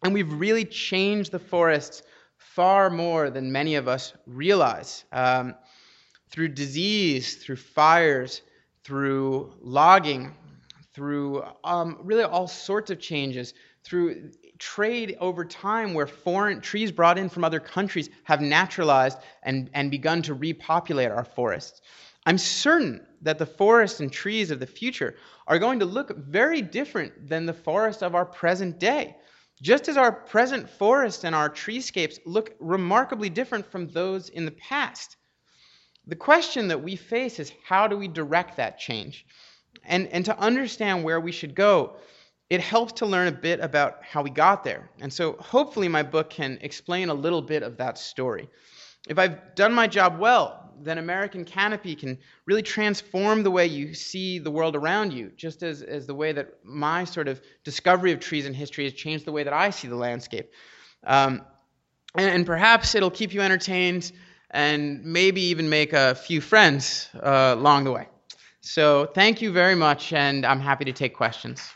and we've really changed the forests far more than many of us realize. Um, through disease, through fires, through logging, through um, really all sorts of changes, through trade over time where foreign trees brought in from other countries have naturalized and, and begun to repopulate our forests. I'm certain that the forests and trees of the future are going to look very different than the forests of our present day. Just as our present forests and our treescapes look remarkably different from those in the past. The question that we face is how do we direct that change? And, and to understand where we should go, it helps to learn a bit about how we got there. And so hopefully my book can explain a little bit of that story. If I've done my job well, then American Canopy can really transform the way you see the world around you, just as, as the way that my sort of discovery of trees in history has changed the way that I see the landscape. Um, and, and, perhaps it'll keep you entertained and maybe even make a few friends uh, along the way. So thank you very much, and I'm happy to take questions.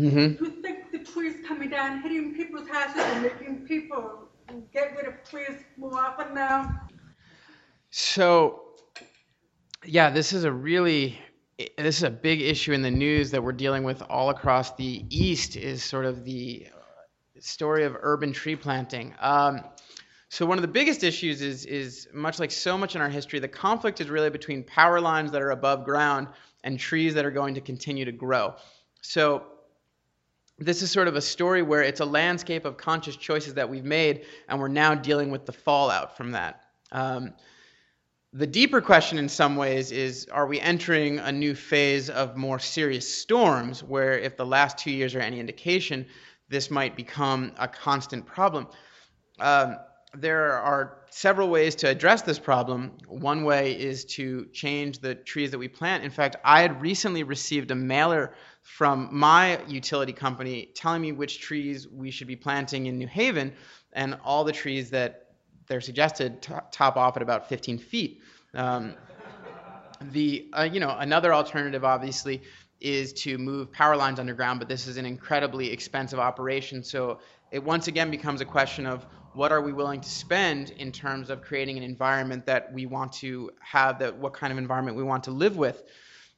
Mm-hmm. You think the trees coming down, hitting people's houses and making people get rid of trees more often now? So, yeah, this is a really this is a big issue in the news that we're dealing with all across the East. Is sort of the story of urban tree planting. Um, so one of the biggest issues is is much like so much in our history, the conflict is really between power lines that are above ground and trees that are going to continue to grow. So this is sort of a story where it's a landscape of conscious choices that we've made, and we're now dealing with the fallout from that. Um, the deeper question, in some ways, is are we entering a new phase of more serious storms where, if the last two years are any indication, this might become a constant problem? Um, there are several ways to address this problem. One way is to change the trees that we plant. In fact, I had recently received a mailer from my utility company telling me which trees we should be planting in New Haven, and all the trees that they're suggested t- top off at about 15 feet. Um, the uh, you know another alternative obviously is to move power lines underground, but this is an incredibly expensive operation. So it once again becomes a question of what are we willing to spend in terms of creating an environment that we want to have, that what kind of environment we want to live with.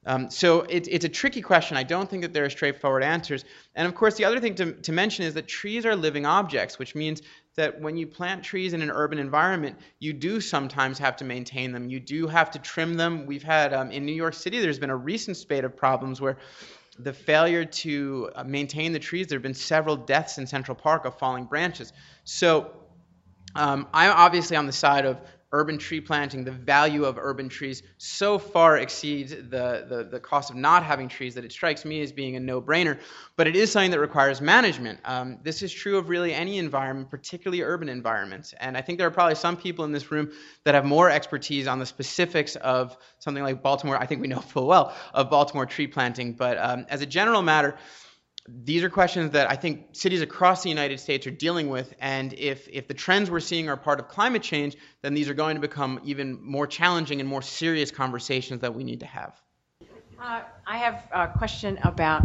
Um, so it, it's a tricky question. I don't think that there are straightforward answers. And of course, the other thing to, to mention is that trees are living objects, which means that when you plant trees in an urban environment, you do sometimes have to maintain them. You do have to trim them. We've had um, in New York City, there's been a recent spate of problems where the failure to uh, maintain the trees, there have been several deaths in Central Park of falling branches. So um, I'm obviously on the side of urban tree planting, the value of urban trees so far exceeds the, the, the, cost of not having trees that it strikes me as being a no brainer. But it is something that requires management. Um, this is true of really any environment, particularly urban environments. And I think there are probably some people in this room that have more expertise on the specifics of something like Baltimore. I think we know full well of Baltimore tree planting. But um, as a general matter, these are questions that I think cities across the United States are dealing with. And if, if the trends we're seeing are part of climate change, then these are going to become even more challenging and more serious conversations that we need to have. Uh, I have a question about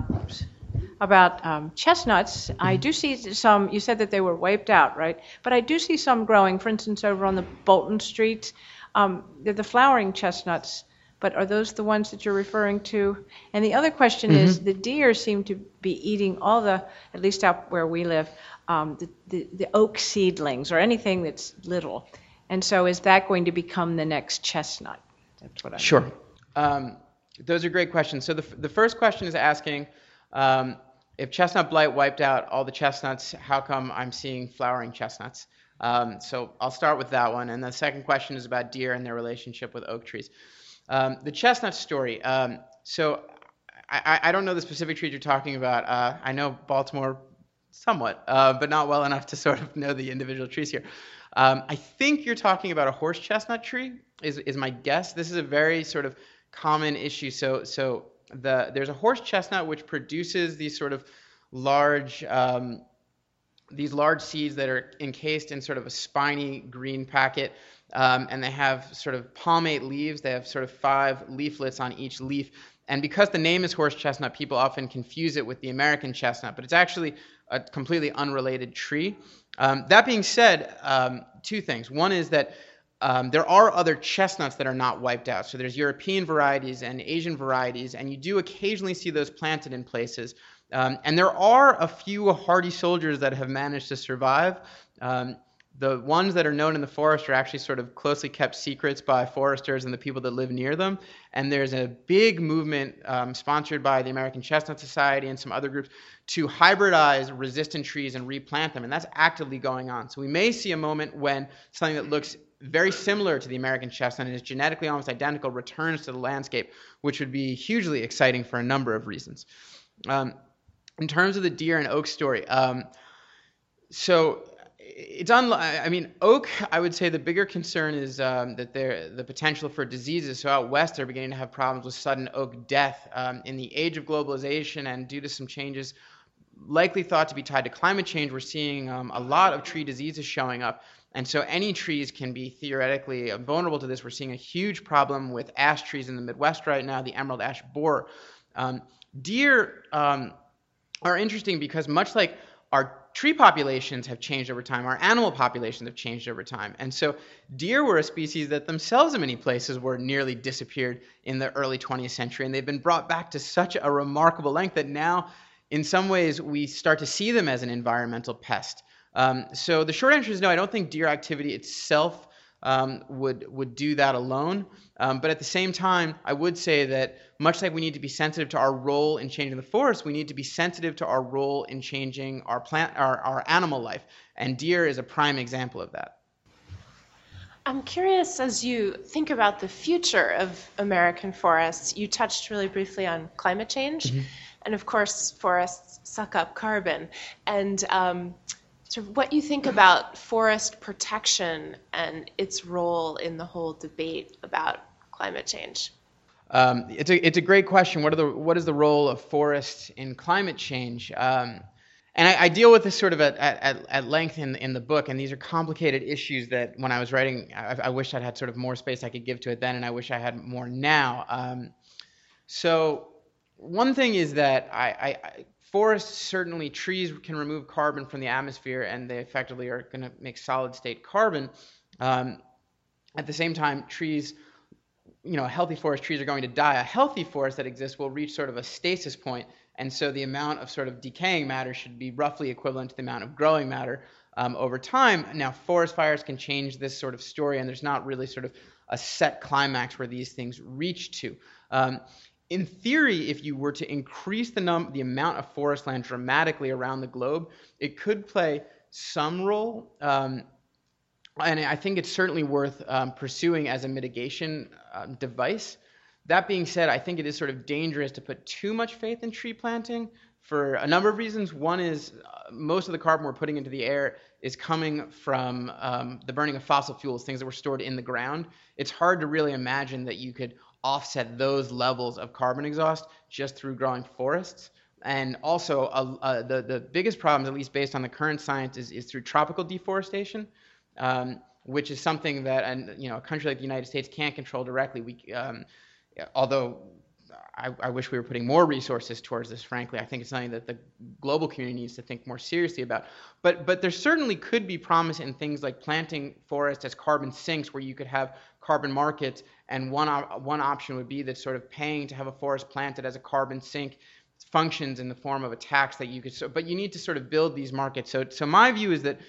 about um, chestnuts. I do see some. You said that they were wiped out, right? But I do see some growing. For instance, over on the Bolton Street, um, they're the flowering chestnuts but are those the ones that you're referring to? And the other question mm-hmm. is the deer seem to be eating all the, at least out where we live, um, the, the, the, oak seedlings or anything that's little. And so is that going to become the next chestnut? That's what I Sure. Um, those are great questions. So the, the first question is asking um, if chestnut blight wiped out all the chestnuts, how come I'm seeing flowering chestnuts? Um, so I'll start with that one. And the second question is about deer and their relationship with oak trees. Um, the chestnut story. Um, so I, I, don't know the specific trees you're talking about. Uh, I know Baltimore somewhat, uh, but not well enough to sort of know the individual trees here. Um, I think you're talking about a horse chestnut tree. Is is my guess? This is a very sort of common issue. So so the there's a horse chestnut which produces these sort of large um, these large seeds that are encased in sort of a spiny green packet um, and they have sort of palmate leaves. They have sort of five leaflets on each leaf. And because the name is horse chestnut, people often confuse it with the American chestnut, but it's actually a completely unrelated tree. Um, that being said, um, two things. One is that um, there are other chestnuts that are not wiped out. So there's European varieties and Asian varieties, and you do occasionally see those planted in places. Um, and there are a few hardy soldiers that have managed to survive. Um, the ones that are known in the forest are actually sort of closely kept secrets by foresters and the people that live near them. And there's a big movement um, sponsored by the American Chestnut Society and some other groups to hybridize resistant trees and replant them. And that's actively going on. So we may see a moment when something that looks very similar to the American chestnut and is genetically almost identical returns to the landscape, which would be hugely exciting for a number of reasons. Um, in terms of the deer and oak story, um, so it's on. I mean, oak, I would say the bigger concern is um, that there the potential for diseases. So out west, they're beginning to have problems with sudden oak death. Um, in the age of globalization and due to some changes likely thought to be tied to climate change, we're seeing um, a lot of tree diseases showing up. And so any trees can be theoretically vulnerable to this. We're seeing a huge problem with ash trees in the Midwest right now, the emerald ash borer. Um, deer um, are interesting because much like our tree populations have changed over time. Our animal populations have changed over time. And so deer were a species that themselves in many places were nearly disappeared in the early 20th century. And they've been brought back to such a remarkable length that now, in some ways, we start to see them as an environmental pest. Um, so the short answer is no, I don't think deer activity itself um, would would do that alone. Um, but at the same time, I would say that much like we need to be sensitive to our role in changing the forest, we need to be sensitive to our role in changing our plant, our, our animal life. And deer is a prime example of that. I'm curious as you think about the future of American forests, you touched really briefly on climate change. Mm-hmm. And of course, forests suck up carbon. And um, sort of what you think about forest protection and its role in the whole debate about climate change? Um, it's a it's a great question. What are the what is the role of forests in climate change? Um, and I, I, deal with this sort of at, at, at length in in the book. And these are complicated issues that when I was writing, I, I wish I'd had sort of more space I could give to it then, and I wish I had more now. Um, so one thing is that I, I forests certainly trees can remove carbon from the atmosphere, and they effectively are going to make solid state carbon. Um, at the same time, trees you know, healthy forest trees are going to die. A healthy forest that exists will reach sort of a stasis point, and so the amount of sort of decaying matter should be roughly equivalent to the amount of growing matter um, over time. Now, forest fires can change this sort of story, and there's not really sort of a set climax where these things reach to. Um, in theory, if you were to increase the num- the amount of forest land dramatically around the globe, it could play some role. Um, and I think it's certainly worth um, pursuing as a mitigation uh, device. That being said, I think it is sort of dangerous to put too much faith in tree planting for a number of reasons. One is uh, most of the carbon we're putting into the air is coming from um, the burning of fossil fuels, things that were stored in the ground. It's hard to really imagine that you could offset those levels of carbon exhaust just through growing forests. And also, uh, uh, the, the biggest problems, at least based on the current science, is, is through tropical deforestation um, which is something that and you know a country like the United States can't control directly. We, um, although I, I, wish we were putting more resources towards this. Frankly, I think it's something that the global community needs to think more seriously about. But but there certainly could be promise in things like planting forests as carbon sinks, where you could have carbon markets, and one one option would be that sort of paying to have a forest planted as a carbon sink functions in the form of a tax that you could. So, but you need to sort of build these markets. So so my view is that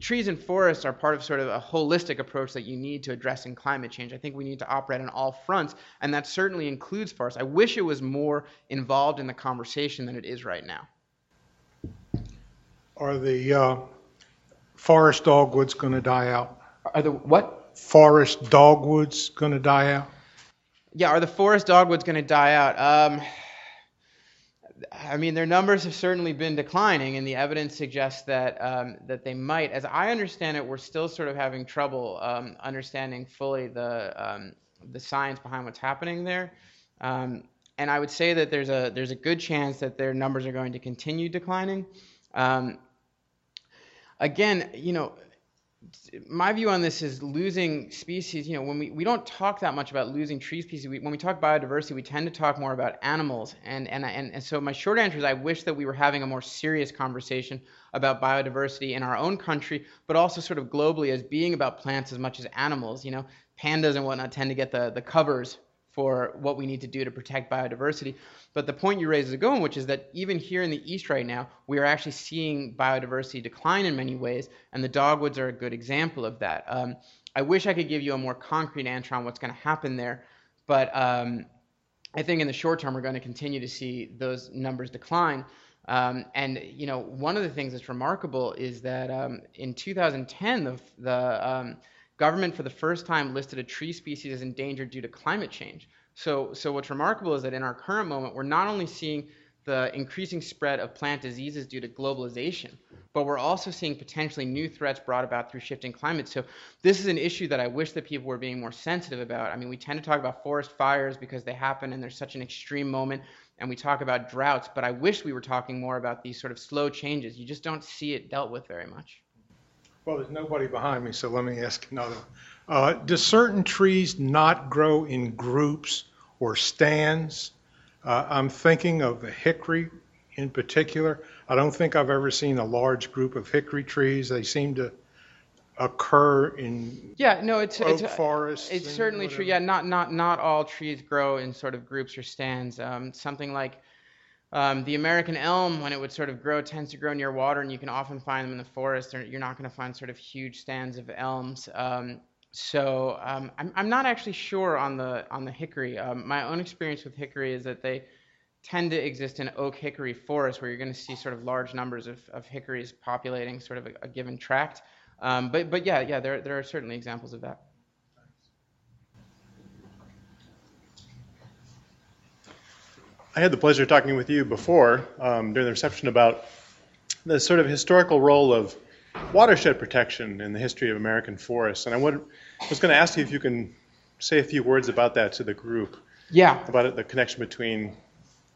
trees and forests are part of sort of a holistic approach that you need to addressing climate change. I think we need to operate on all fronts, and that certainly includes forests. I wish it was more involved in the conversation than it is right now. Are the uh, forest dogwoods going to die out? Are the what? Forest dogwoods going to die out? Yeah, are the forest dogwoods going to die out? Um, I mean, their numbers have certainly been declining, and the evidence suggests that um, that they might. As I understand it, we're still sort of having trouble um, understanding fully the um, the science behind what's happening there. Um, and I would say that there's a there's a good chance that their numbers are going to continue declining. Um, again, you know, my view on this is losing species. You know, when we, we don't talk that much about losing tree species, we, when we talk biodiversity, we tend to talk more about animals. And, and, and, and so my short answer is I wish that we were having a more serious conversation about biodiversity in our own country, but also sort of globally as being about plants as much as animals. You know, pandas and whatnot tend to get the, the covers for what we need to do to protect biodiversity. But the point you raise is a good one, which is that even here in the East right now, we are actually seeing biodiversity decline in many ways, and the dogwoods are a good example of that. Um, I wish I could give you a more concrete answer on what's going to happen there, but um, I think in the short term we're going to continue to see those numbers decline. Um, and you know, one of the things that's remarkable is that um, in 2010, the, the um, government for the first time listed a tree species as endangered due to climate change. So, so what's remarkable is that in our current moment, we're not only seeing the increasing spread of plant diseases due to globalization, but we're also seeing potentially new threats brought about through shifting climate. So this is an issue that I wish that people were being more sensitive about. I mean, we tend to talk about forest fires because they happen and there's such an extreme moment, and we talk about droughts, but I wish we were talking more about these sort of slow changes. You just don't see it dealt with very much. Well, there's nobody behind me, so let me ask another. Uh, do certain trees not grow in groups or stands? Uh, I'm thinking of the hickory in particular. I don't think I've ever seen a large group of hickory trees. They seem to occur in Yeah, no, it's it's forests. it's certainly true. Yeah, not not not all trees grow in sort of groups or stands. Um, something like um, the American elm, when it would sort of grow, tends to grow near water, and you can often find them in the forest. You're not going to find sort of huge stands of elms. Um, so um, I'm I'm not actually sure on the on the hickory. Um, my own experience with hickory is that they tend to exist in oak hickory forests where you're going to see sort of large numbers of, of hickories populating sort of a, a given tract. Um, but but yeah yeah there there are certainly examples of that. I had the pleasure of talking with you before um, during the reception about the sort of historical role of watershed protection in the history of American forests. And I would, was going to ask you if you can say a few words about that to the group, Yeah. about it, the connection between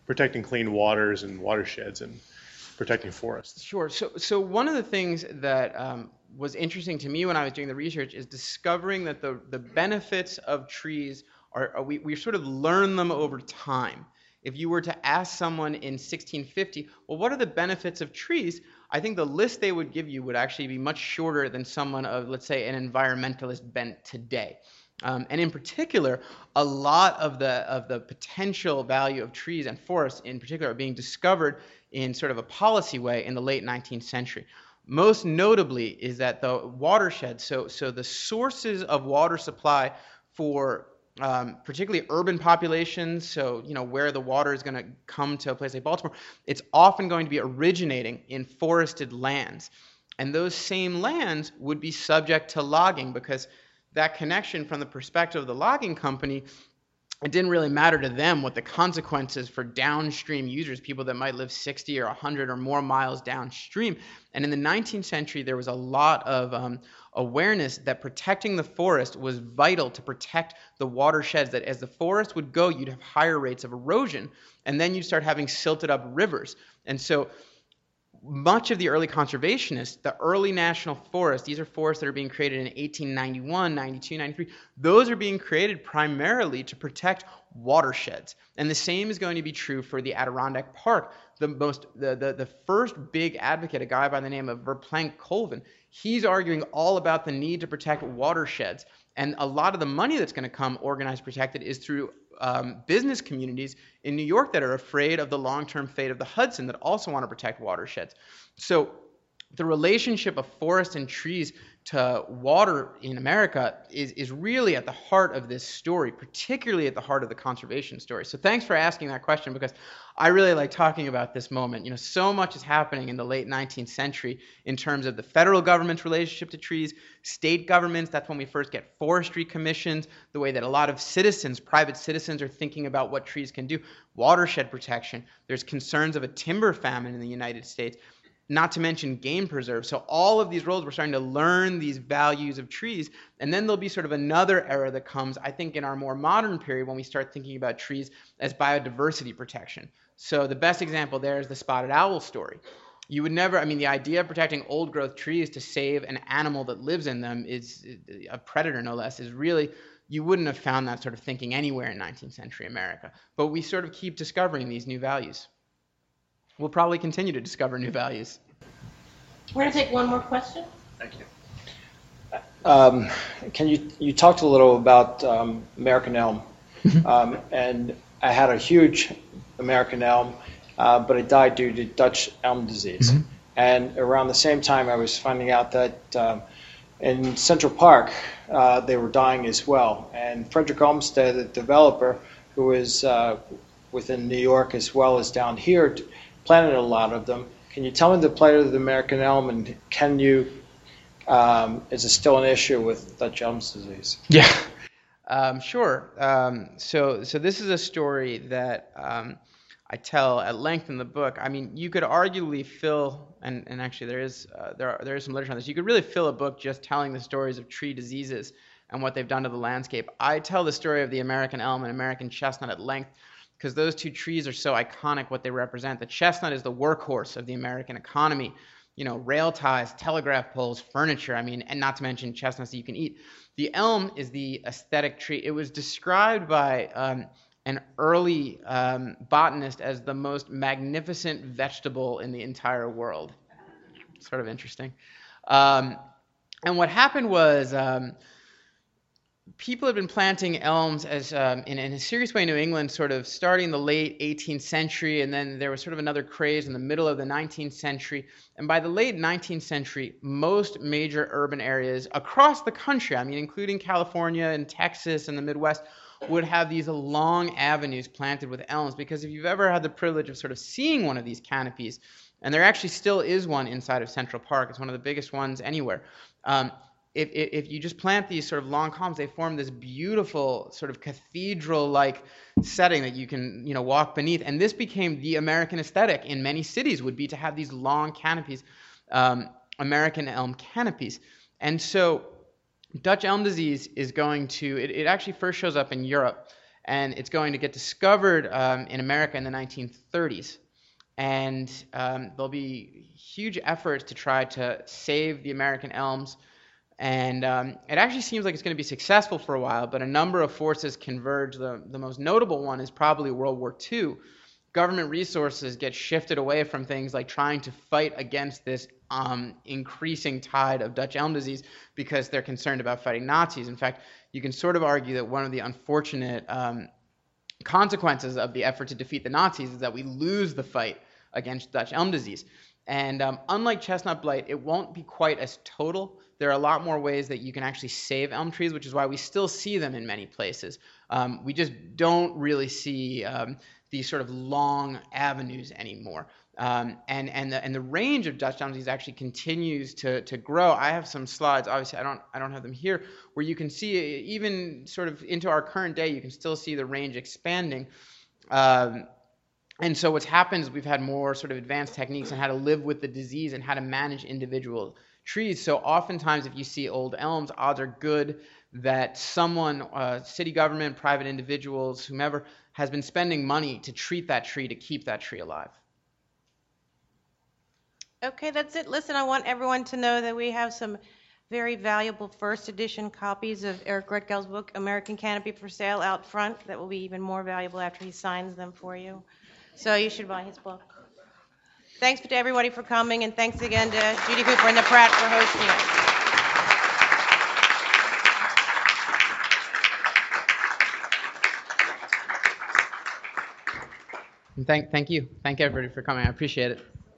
protecting clean waters and watersheds and protecting forests. Sure. So, so one of the things that um, was interesting to me when I was doing the research is discovering that the, the benefits of trees are, are we, we sort of learn them over time. If you were to ask someone in 1650, well, what are the benefits of trees? I think the list they would give you would actually be much shorter than someone of, let's say, an environmentalist bent today. Um, and in particular, a lot of the of the potential value of trees and forests, in particular, are being discovered in sort of a policy way in the late 19th century. Most notably is that the watershed, so so the sources of water supply for um, particularly urban populations, so you know where the water is going to come to a place like Baltimore, it's often going to be originating in forested lands, and those same lands would be subject to logging because that connection from the perspective of the logging company it didn't really matter to them what the consequences for downstream users, people that might live 60 or 100 or more miles downstream. And in the 19th century, there was a lot of um, awareness that protecting the forest was vital to protect the watersheds. That as the forest would go, you'd have higher rates of erosion, and then you'd start having silted up rivers. And so much of the early conservationists, the early national forests, these are forests that are being created in 1891, 92, 93, those are being created primarily to protect watersheds. And the same is going to be true for the Adirondack Park. The most the, the, the first big advocate, a guy by the name of Verplanck Colvin, he's arguing all about the need to protect watersheds. And a lot of the money that's going to come organized protected is through um, business communities in New York that are afraid of the long-term fate of the Hudson that also want to protect watersheds. So the relationship of forest and trees to water in America is, is really at the heart of this story, particularly at the heart of the conservation story. So thanks for asking that question because I really like talking about this moment. You know, so much is happening in the late 19th century in terms of the federal government's relationship to trees, state governments, that's when we first get forestry commissions, the way that a lot of citizens, private citizens, are thinking about what trees can do, watershed protection. There's concerns of a timber famine in the United States not to mention game preserve. So all of these roles, we're starting to learn these values of trees, and then there'll be sort of another era that comes, I think, in our more modern period when we start thinking about trees as biodiversity protection. So the best example there is the spotted owl story. You would never, I mean, the idea of protecting old growth trees to save an animal that lives in them is a predator, no less, is really you wouldn't have found that sort of thinking anywhere in 19th century America. But we sort of keep discovering these new values. We'll probably continue to discover new values. We're going to take one more question. Thank you. Um, can you you talked a little about um, American elm, um, and I had a huge American elm, uh, but it died due to Dutch elm disease. And around the same time, I was finding out that um, in Central Park uh, they were dying as well. And Frederick Olmsted, the developer, who was uh, within New York as well as down here, t- planted a lot of them. Can you tell me the plight of the American elm, and can you um, is it still an issue with Dutch elm disease? Yeah. Um, sure. Um, so, so this is a story that um, I tell at length in the book. I mean, you could arguably fill, and, and actually there is uh, there are, there is some literature on this. You could really fill a book just telling the stories of tree diseases and what they've done to the landscape. I tell the story of the American elm and American chestnut at length because those two trees are so iconic what they represent. The chestnut is the workhorse of the American economy. You know, rail ties, telegraph poles, furniture. I mean, and not to mention chestnuts that you can eat. The elm is the aesthetic tree. It was described by um, an early um, botanist as the most magnificent vegetable in the entire world. Sort of interesting. Um, and what happened was um, people had been planting elms as um, in, in, a serious way in New England, sort of starting the late 18th century, and then there was sort of another craze in the middle of the 19th century. And by the late 19th century, most major urban areas across the country, I mean, including California and Texas and the Midwest, would have these long avenues planted with elms. Because if you've ever had the privilege of sort of seeing one of these canopies, and there actually still is one inside of Central Park, it's one of the biggest ones anywhere. Um, if, if, you just plant these sort of long columns, they form this beautiful sort of cathedral-like setting that you can, you know, walk beneath. And this became the American aesthetic in many cities would be to have these long canopies, um, American elm canopies. And so Dutch elm disease is going to, it, it, actually first shows up in Europe, and it's going to get discovered um, in America in the 1930s. And um, there'll be huge efforts to try to save the American elms and um, it actually seems like it's going to be successful for a while, but a number of forces converge. The, the most notable one is probably World War II. Government resources get shifted away from things like trying to fight against this um, increasing tide of Dutch elm disease because they're concerned about fighting Nazis. In fact, you can sort of argue that one of the unfortunate um, consequences of the effort to defeat the Nazis is that we lose the fight against Dutch elm disease. And um, unlike chestnut blight, it won't be quite as total there are a lot more ways that you can actually save elm trees, which is why we still see them in many places. Um, we just don't really see um, these sort of long avenues anymore. Um, and and the and the range of Dutch elm disease actually continues to to grow. I have some slides. Obviously, I don't I don't have them here, where you can see even sort of into our current day, you can still see the range expanding. Um, and so what's happened is we've had more sort of advanced techniques on how to live with the disease and how to manage individual trees. So oftentimes, if you see old elms, odds are good that someone, uh, city government, private individuals, whomever, has been spending money to treat that tree to keep that tree alive. Okay, that's it. Listen, I want everyone to know that we have some very valuable first edition copies of Eric Rutkow's book, American Canopy, for sale out front. That will be even more valuable after he signs them for you. So you should buy his book. Thanks to everybody for coming, and thanks again to Judy Cooper and the Pratt for hosting us. Thank, thank you. Thank everybody for coming. I appreciate it.